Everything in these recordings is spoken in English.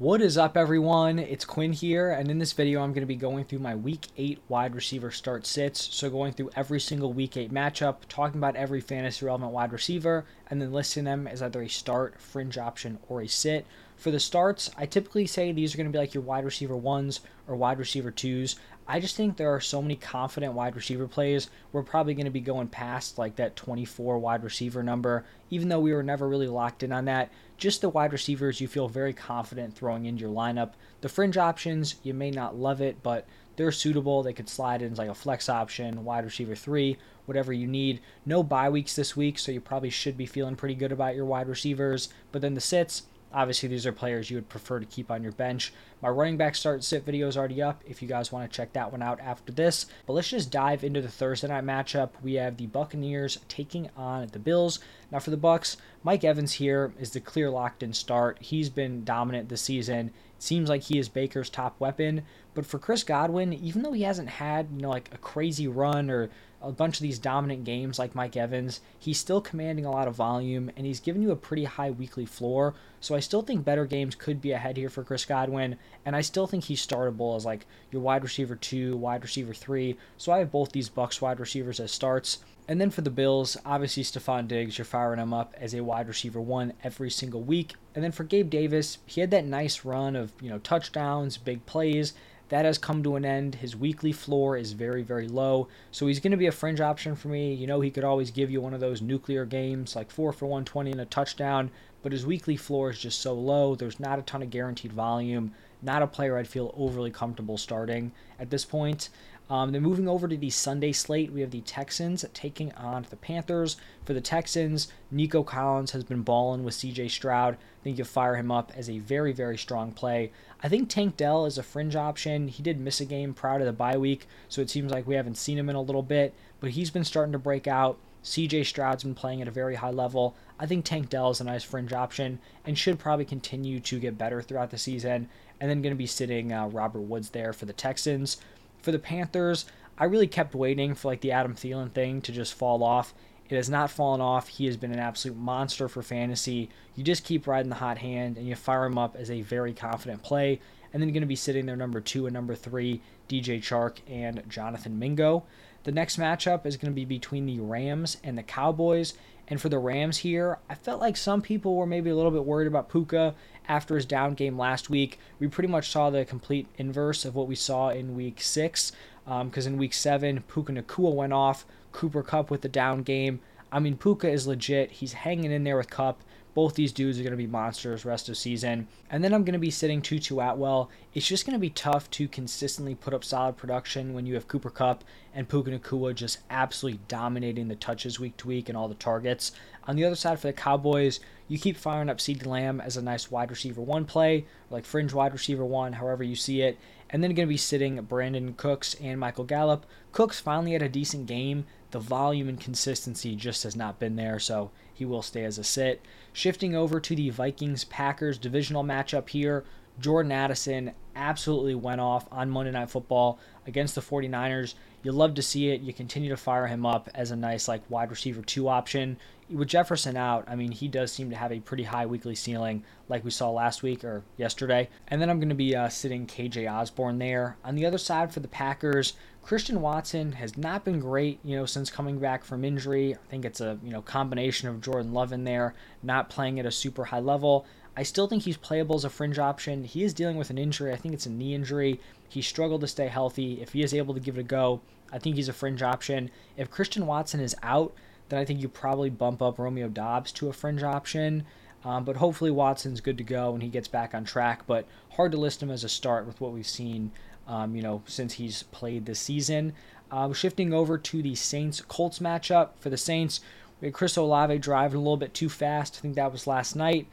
What is up, everyone? It's Quinn here, and in this video, I'm going to be going through my Week 8 wide receiver start sits. So, going through every single Week 8 matchup, talking about every fantasy relevant wide receiver, and then listing them as either a start, fringe option, or a sit. For the starts, I typically say these are going to be like your wide receiver ones or wide receiver twos. I just think there are so many confident wide receiver plays. We're probably going to be going past like that 24 wide receiver number, even though we were never really locked in on that. Just the wide receivers you feel very confident throwing into your lineup. The fringe options, you may not love it, but they're suitable. They could slide in as like a flex option, wide receiver three, whatever you need. No bye weeks this week, so you probably should be feeling pretty good about your wide receivers. But then the sits, Obviously, these are players you would prefer to keep on your bench. My running back start sit video is already up if you guys want to check that one out after this. But let's just dive into the Thursday night matchup. We have the Buccaneers taking on the Bills. Now for the Bucks, Mike Evans here is the clear locked in start. He's been dominant this season. Seems like he is Baker's top weapon. But for Chris Godwin, even though he hasn't had, you know, like a crazy run or a bunch of these dominant games like Mike Evans, he's still commanding a lot of volume and he's given you a pretty high weekly floor. So I still think better games could be ahead here for Chris Godwin, and I still think he's startable as like your wide receiver two, wide receiver three. So I have both these Bucks wide receivers as starts. And then for the Bills, obviously Stefon Diggs, you're firing him up as a wide receiver one every single week. And then for Gabe Davis, he had that nice run of, you know, touchdowns, big plays that has come to an end. His weekly floor is very, very low. So he's going to be a fringe option for me. You know, he could always give you one of those nuclear games like 4 for 120 and a touchdown, but his weekly floor is just so low. There's not a ton of guaranteed volume. Not a player I'd feel overly comfortable starting at this point. Um, then moving over to the Sunday slate, we have the Texans taking on the Panthers. For the Texans, Nico Collins has been balling with CJ Stroud. I think you fire him up as a very, very strong play. I think Tank Dell is a fringe option. He did miss a game prior to the bye week, so it seems like we haven't seen him in a little bit, but he's been starting to break out. CJ Stroud's been playing at a very high level. I think Tank Dell is a nice fringe option and should probably continue to get better throughout the season. And then going to be sitting uh, Robert Woods there for the Texans. For the Panthers, I really kept waiting for like the Adam Thielen thing to just fall off. It has not fallen off. He has been an absolute monster for fantasy. You just keep riding the hot hand and you fire him up as a very confident play. And then you're going to be sitting there number two and number three, DJ Chark and Jonathan Mingo. The next matchup is going to be between the Rams and the Cowboys. And for the Rams here, I felt like some people were maybe a little bit worried about Puka after his down game last week. We pretty much saw the complete inverse of what we saw in week six, because um, in week seven, Puka Nacua went off, Cooper Kupp with the down game. I mean, Puka is legit. He's hanging in there with Kupp. Both these dudes are going to be monsters rest of season. And then I'm going to be sitting Tutu Atwell. It's just going to be tough to consistently put up solid production when you have Cooper Kupp and Puka Nacua just absolutely dominating the touches week to week and all the targets. On the other side for the Cowboys, you keep firing up CeeDee Lamb as a nice wide receiver one play, like fringe wide receiver one, however you see it. And then going to be sitting Brandin Cooks and Michael Gallup. Cooks finally had a decent game. The volume and consistency just has not been there, so he will stay as a sit. Shifting over to the Vikings Packers divisional matchup here, Jordan Addison absolutely went off on Monday Night Football against the 49ers. You love to see it. You continue to fire him up as a nice like wide receiver two option. With Jefferson out, I mean, he does seem to have a pretty high weekly ceiling, like we saw last week or yesterday. And then I'm going to be uh, sitting KJ Osborn there. On the other side for the Packers, Christian Watson has not been great, you know, since coming back from injury. I think it's a you know combination of Jordan Love in there, not playing at a super high level. I still think he's playable as a fringe option. He is dealing with an injury. I think it's a knee injury. He struggled to stay healthy. If he is able to give it a go, I think he's a fringe option. If Christian Watson is out, then I think you probably bump up Romeo Doubs to a fringe option. Um, but hopefully Watson's good to go and he gets back on track. But hard to list him as a start with what we've seen, um, you know, since he's played this season. Uh, shifting over to the Saints Colts matchup for the Saints, we had Chris Olave driving a little bit too fast. I think that was last night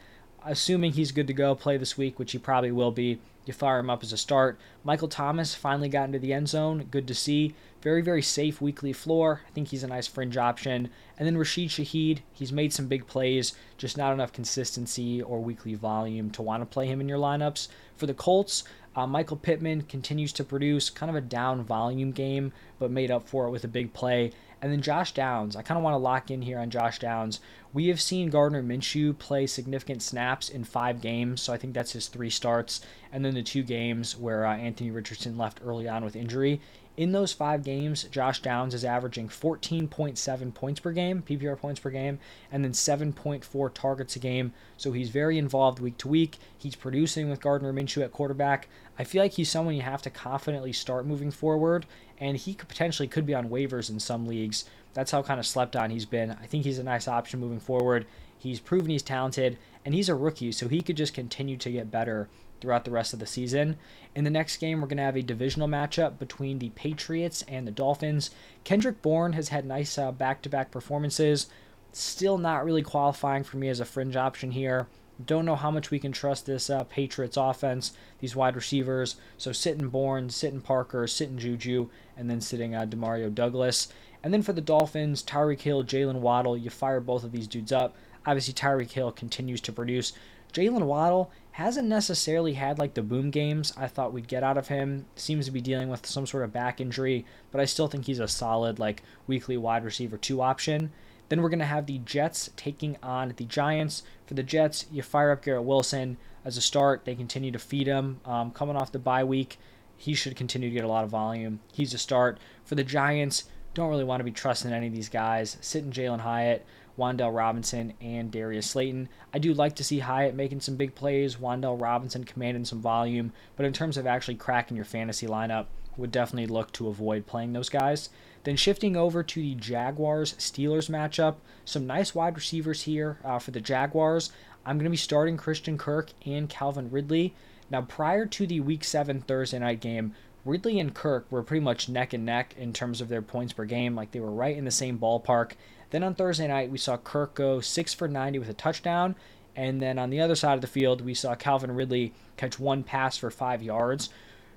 assuming he's good to go play this week, which he probably will be, you fire him up as a start. Michael Thomas finally got into the end zone. Good to see. Very, very safe weekly floor. I think he's a nice fringe option. And then Rashid Shaheed, he's made some big plays, just not enough consistency or weekly volume to want to play him in your lineups. For the Colts, uh, Michael Pittman continues to produce kind of a down volume game, but made up for it with a big play. And then Josh Downs. I kind of want to lock in here on Josh Downs. We have seen Gardner Minshew play significant snaps in five games, so I think that's his three starts. And then the two games where uh, Anthony Richardson left early on with injury. In those five games, Josh Downs is averaging 14.7 points per game, PPR points per game, and then 7.4 targets a game. So he's very involved week to week. He's producing with Gardner Minshew at quarterback. I feel like he's someone you have to confidently start moving forward, and he could potentially could be on waivers in some leagues. That's how kind of slept on he's been. I think he's a nice option moving forward. He's proven he's talented, and he's a rookie, so he could just continue to get better throughout the rest of the season. In the next game, we're going to have a divisional matchup between the Patriots and the Dolphins. Kendrick Bourne has had nice back to back performances. Still not really qualifying for me as a fringe option here. Don't know how much we can trust this uh, Patriots offense, these wide receivers. So sitting Bourne, sitting Parker, sitting Juju, and then sitting uh, Demario Douglas. And then for the Dolphins, Tyreek Hill, Jalen Waddle, you fire both of these dudes up. Obviously, Tyreek Hill continues to produce. Jalen Waddle hasn't necessarily had like the boom games I thought we'd get out of him. Seems to be dealing with some sort of back injury, but I still think he's a solid like weekly wide receiver two option. Then we're going to have the Jets taking on the Giants. For the Jets, you fire up Garrett Wilson as a start. They continue to feed him. Um, coming off the bye week, he should continue to get a lot of volume. He's a start. For the Giants, don't really want to be trusting any of these guys. Sitting Jalin Hyatt. Wan'Dale Robinson, and Darius Slayton. I do like to see Hyatt making some big plays, Wan'Dale Robinson commanding some volume, but in terms of actually cracking your fantasy lineup, would definitely look to avoid playing those guys. Then shifting over to the Jaguars Steelers matchup, some nice wide receivers here uh, for the Jaguars. I'm going to be starting Christian Kirk and Calvin Ridley. Now, prior to the Week 7 Thursday night game, Ridley and Kirk were pretty much neck and neck in terms of their points per game. Like they were right in the same ballpark. Then on Thursday night, we saw Kirk go 6 for 90 with a touchdown. And then on the other side of the field, we saw Calvin Ridley catch one pass for five yards.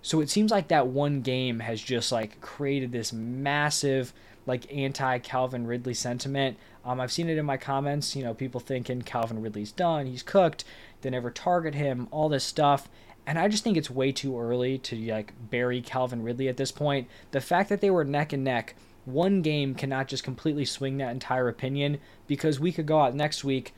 So it seems like that one game has just like created this massive like anti Calvin Ridley sentiment. Um, I've seen it in my comments, you know, people thinking Calvin Ridley's done, he's cooked, they never target him, all this stuff. And I just think it's way too early to like bury Calvin Ridley at this point. The fact that they were neck and neck one game cannot just completely swing that entire opinion because we could go out next week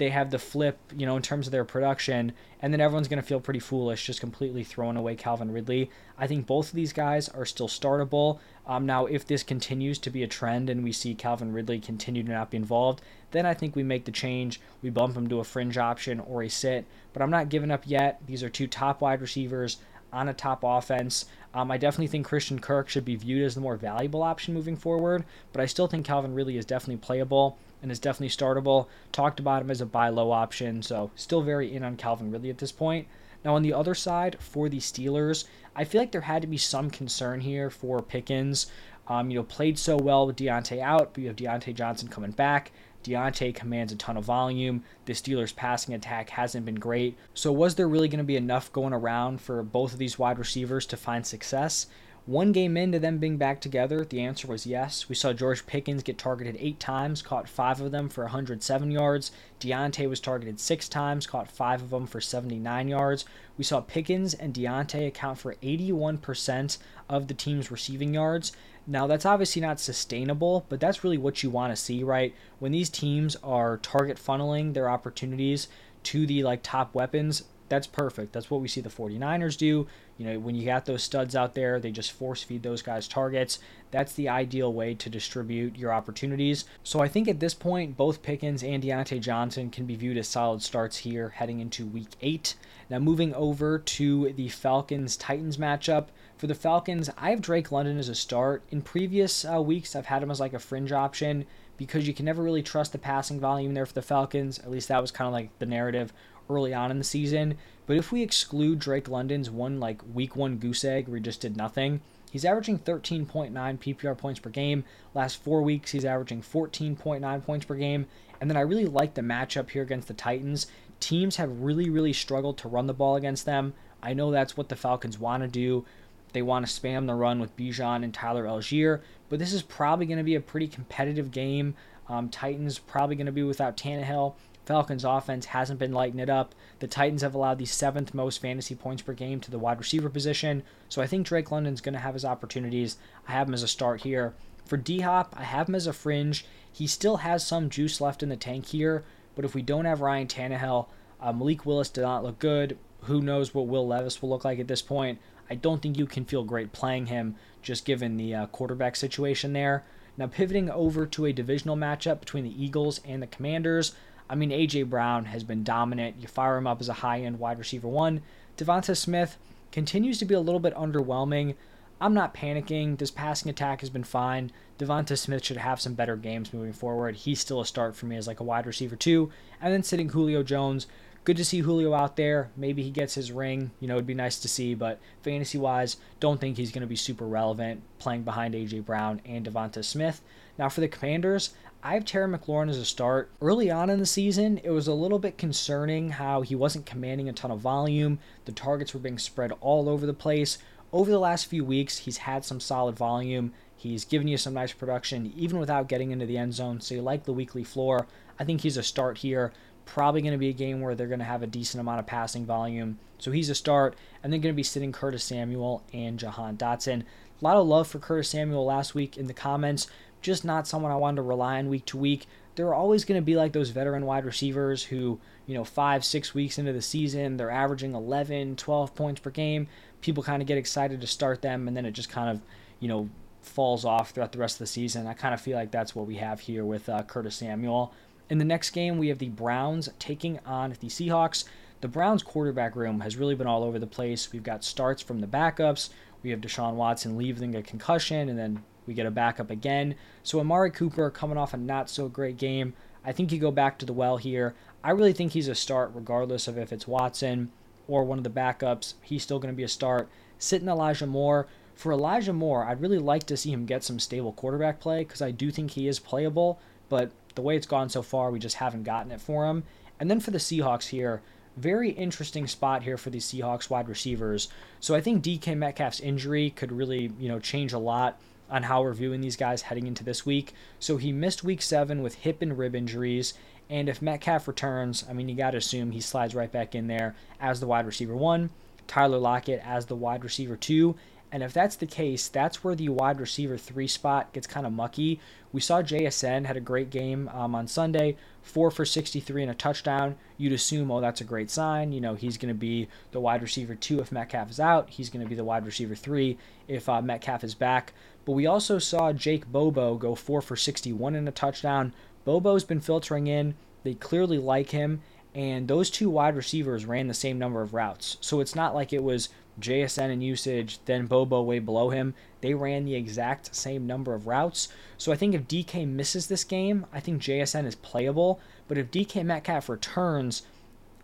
they have the flip, you know, in terms of their production, and then everyone's going to feel pretty foolish just completely throwing away Calvin Ridley. I think both of these guys are still startable. Um, now, if this continues to be a trend and we see Calvin Ridley continue to not be involved, then I think we make the change. We bump him to a fringe option or a sit, but I'm not giving up yet. These are two top wide receivers on a top offense. Um, I definitely think Christian Kirk should be viewed as the more valuable option moving forward, but I still think Calvin Ridley is definitely playable and is definitely startable. Talked about him as a buy low option, so still very in on Calvin Ridley at this point. Now, on the other side, for the Steelers, I feel like there had to be some concern here for Pickens. Um, you know, played so well with Diontae out, but you have Diontae Johnson coming back. Diontae commands a ton of volume. The Steelers' passing attack hasn't been great. So, was there really going to be enough going around for both of these wide receivers to find success? One game into them being back together, the answer was yes. We saw George Pickens get targeted eight times, caught five of them for 107 yards. Diontae was targeted six times, caught five of them for 79 yards. We saw Pickens and Diontae account for 81% of the team's receiving yards. Now, that's obviously not sustainable, but that's really what you want to see, right? When these teams are target funneling their opportunities to the like top weapons, that's perfect. That's what we see the 49ers do. You know, when you got those studs out there, they just force feed those guys targets. That's the ideal way to distribute your opportunities. So I think at this point, both Pickens and Diontae Johnson can be viewed as solid starts here heading into week eight. Now, moving over to the Falcons Titans matchup. For the Falcons, I have Drake London as a start. In previous uh, weeks, I've had him as like a fringe option because you can never really trust the passing volume there for the Falcons. At least that was kind of like the narrative early on in the season. But if we exclude Drake London's one like week one goose egg where he just did nothing, he's averaging 13.9 PPR points per game. Last four weeks, he's averaging 14.9 points per game. And then I really like the matchup here against the Titans. teams have really, really struggled to run the ball against them. I know that's what the Falcons want to do. They want to spam the run with Bijan and Tyler Allgeier, but this is probably going to be a pretty competitive game. Um, Titans probably going to be without Tannehill. Falcons offense hasn't been lighting it up. The Titans have allowed the seventh most fantasy points per game to the wide receiver position. So I think Drake London's going to have his opportunities. I have him as a start here. For D Hop, I have him as a fringe. He still has some juice left in the tank here, but if we don't have Ryan Tannehill, uh, Malik Willis did not look good. Who knows what Will Levis will look like at this point? I don't think you can feel great playing him just given the uh, quarterback situation there. Now, pivoting over to a divisional matchup between the Eagles and the Commanders, I mean, A.J. Brown has been dominant. You fire him up as a high end wide receiver one. Devonta Smith continues to be a little bit underwhelming. I'm not panicking. This passing attack has been fine. Devonta Smith should have some better games moving forward. He's still a start for me as like a wide receiver too. And then sitting Julio Jones. Good to see Julio out there. Maybe he gets his ring. You know, it'd be nice to see, but fantasy wise, don't think he's going to be super relevant playing behind AJ Brown and Devonta Smith. Now for the Commanders, I have Terry McLaurin as a start. Early on in the season, it was a little bit concerning how he wasn't commanding a ton of volume. The targets were being spread all over the place over the last few weeks, he's had some solid volume. He's given you some nice production, even without getting into the end zone. So you like the weekly floor. I think he's a start here. Probably going to be a game where they're going to have a decent amount of passing volume. So he's a start. And then going to be sitting Curtis Samuel and Jahan Dotson. A lot of love for Curtis Samuel last week in the comments. Just not someone I wanted to rely on week to week. There are always going to be like those veteran wide receivers who, you know, five, six weeks into the season, they're averaging 11, 12 points per game people kind of get excited to start them, and then it just kind of, you know, falls off throughout the rest of the season. I kind of feel like that's what we have here with uh, Curtis Samuel. In the next game, we have the Browns taking on the Seahawks. The Browns quarterback room has really been all over the place. We've got starts from the backups. We have Deshaun Watson leaving a concussion, and then we get a backup again. So Amari Cooper coming off a not so great game. I think you go back to the well here. I really think he's a start regardless of if it's Watson or one of the backups. He's still going to be a start. Sitting Elijah Moore. For Elijah Moore, I'd really like to see him get some stable quarterback play because I do think he is playable, but the way it's gone so far, we just haven't gotten it for him. And then for the Seahawks here, very interesting spot here for the Seahawks wide receivers. So I think DK Metcalf's injury could really, you know, change a lot on how we're viewing these guys heading into this week. So he missed week seven with hip and rib injuries, and if Metcalf returns, I mean, you got to assume he slides right back in there as the wide receiver one, Tyler Lockett as the wide receiver two. And if that's the case, that's where the wide receiver three spot gets kind of mucky. We saw JSN had a great game um, on Sunday, four for 63 and a touchdown. You'd assume, oh, that's a great sign. You know, he's going to be the wide receiver two if Metcalf is out. He's going to be the wide receiver three if uh, Metcalf is back. But we also saw Jake Bobo go four for 61 and a touchdown, Bobo's been filtering in. They clearly like him, and those two wide receivers ran the same number of routes. So it's not like it was JSN in usage, then Bobo way below him. They ran the exact same number of routes. So I think if DK misses this game, I think JSN is playable. But if DK Metcalf returns,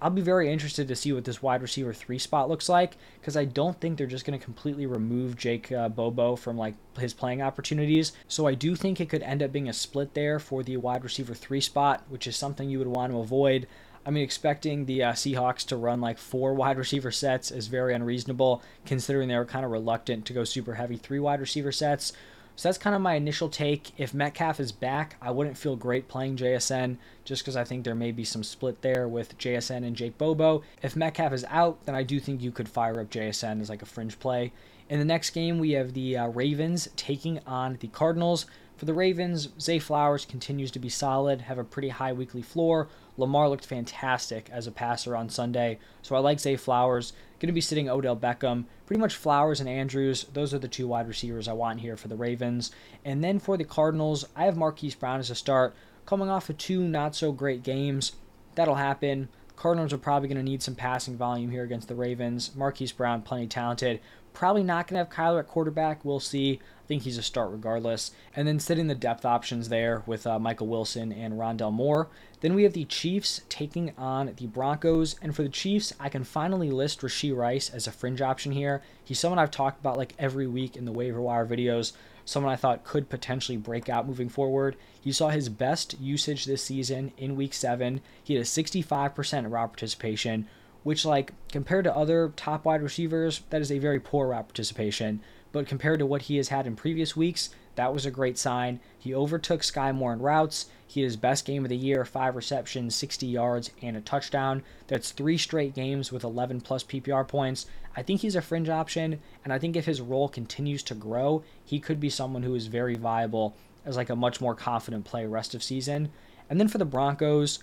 I'll be very interested to see what this wide receiver three spot looks like because I don't think they're just going to completely remove Jake uh, Bobo from like his playing opportunities. So I do think it could end up being a split there for the wide receiver three spot, which is something you would want to avoid. I mean, expecting the uh, Seahawks to run like four wide receiver sets is very unreasonable, considering they were kind of reluctant to go super heavy three wide receiver sets. So that's kind of my initial take. If Metcalf is back, I wouldn't feel great playing JSN just because I think there may be some split there with JSN and Jake Bobo. If Metcalf is out, then I do think you could fire up JSN as like a fringe play. In the next game, we have the uh, Ravens taking on the Cardinals. For the Ravens, Zay Flowers continues to be solid, have a pretty high weekly floor. Lamar looked fantastic as a passer on Sunday, so I like Zay Flowers. Going to be sitting Odell Beckham. Pretty much Flowers and Andrews. Those are the two wide receivers I want here for the Ravens. And then for the Cardinals, I have Marquise Brown as a start. Coming off of two not so great games. That'll happen. Cardinals are probably going to need some passing volume here against the Ravens. Marquise Brown, plenty talented. Probably not going to have Kyler at quarterback. We'll see. I think he's a start regardless. And then sitting the depth options there with uh, Michael Wilson and Rondale Moore. Then we have the Chiefs taking on the Broncos. And for the Chiefs, I can finally list Rashee Rice as a fringe option here. He's someone I've talked about like every week in the waiver wire videos someone I thought could potentially break out moving forward. He saw his best usage this season in week seven. He had a 65% route participation, which, like, compared to other top wide receivers, that is a very poor route participation. But compared to what he has had in previous weeks, that was a great sign. He overtook Sky Moore in routes. He had his best game of the year, five receptions, 60 yards, and a touchdown. That's three straight games with 11 plus PPR points. I think he's a fringe option, and I think if his role continues to grow, he could be someone who is very viable as like a much more confident play rest of season. And then for the Broncos,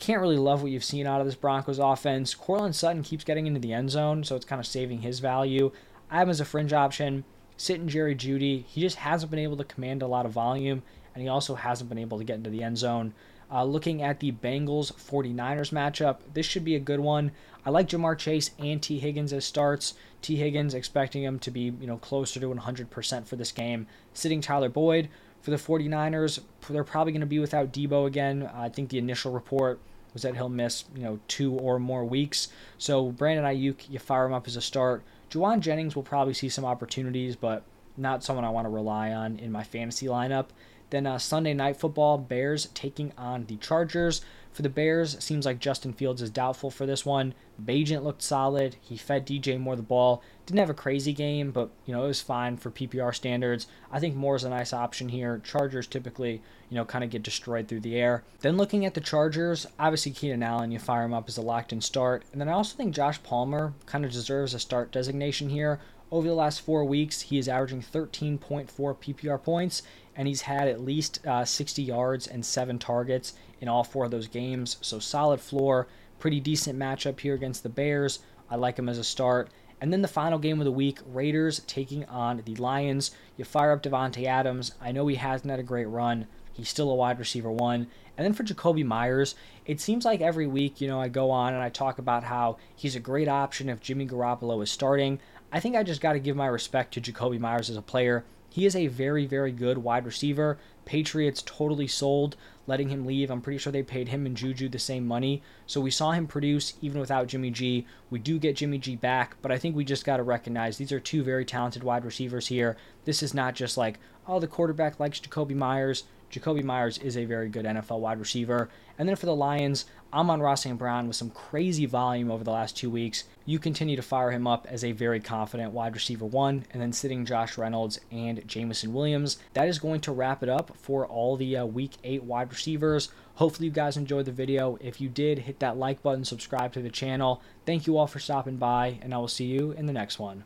can't really love what you've seen out of this Broncos offense. Courtland Sutton keeps getting into the end zone, so it's kind of saving his value. I have him as a fringe option sitting Jerry Jeudy, He just hasn't been able to command a lot of volume, and he also hasn't been able to get into the end zone. Uh, looking at the Bengals 49ers matchup, this should be a good one. I like Ja'Marr Chase and Tee Higgins as starts. Tee Higgins expecting him to be, you know, closer to 100% for this game. Sitting Tyler Boyd for the 49ers, they're probably going to be without Deebo again. I think the initial report was that he'll miss, you know, two or more weeks. So Brandon Aiyuk, you fire him up as a start. Jauan Jennings will probably see some opportunities, but not someone I want to rely on in my fantasy lineup. Then uh, Sunday night football, Bears taking on the Chargers. For the Bears, seems like Justin Fields is doubtful for this one. Bagent looked solid. He fed DJ Moore the ball. Didn't have a crazy game, but you know it was fine for PPR standards. I think Moore is a nice option here. Chargers typically, you know, kind of get destroyed through the air. Then looking at the Chargers, obviously Keenan Allen, you fire him up as a locked-in start, and then I also think Josh Palmer kind of deserves a start designation here. Over the last four weeks, he is averaging 13.4 PPR points, and he's had at least uh, 60 yards and seven targets in all four of those games. So solid floor, pretty decent matchup here against the Bears. I like him as a start. And then the final game of the week, Raiders taking on the Lions. You fire up Davante Adams. I know he hasn't had a great run. He's still a wide receiver one. And then for Jakobi Meyers, it seems like every week, you know, I go on and I talk about how he's a great option if Jimmy Garoppolo is starting. I think I just got to give my respect to Jakobi Meyers as a player. He is a very, very good wide receiver. Patriots totally sold letting him leave. I'm pretty sure they paid him and Juju the same money. So we saw him produce even without Jimmy G. We do get Jimmy G back, but I think we just got to recognize these are two very talented wide receivers here. This is not just like, oh, the quarterback likes Jakobi Meyers. Jakobi Meyers is a very good NFL wide receiver. And then for the Lions, Amon-Ra St. Brown with some crazy volume over the last two weeks. You continue to fire him up as a very confident wide receiver one, and then sitting Josh Reynolds and Jameson Williams. That is going to wrap it up for all the uh, week eight wide receivers. Hopefully, you guys enjoyed the video. If you did, hit that like button, subscribe to the channel. Thank you all for stopping by, and I will see you in the next one.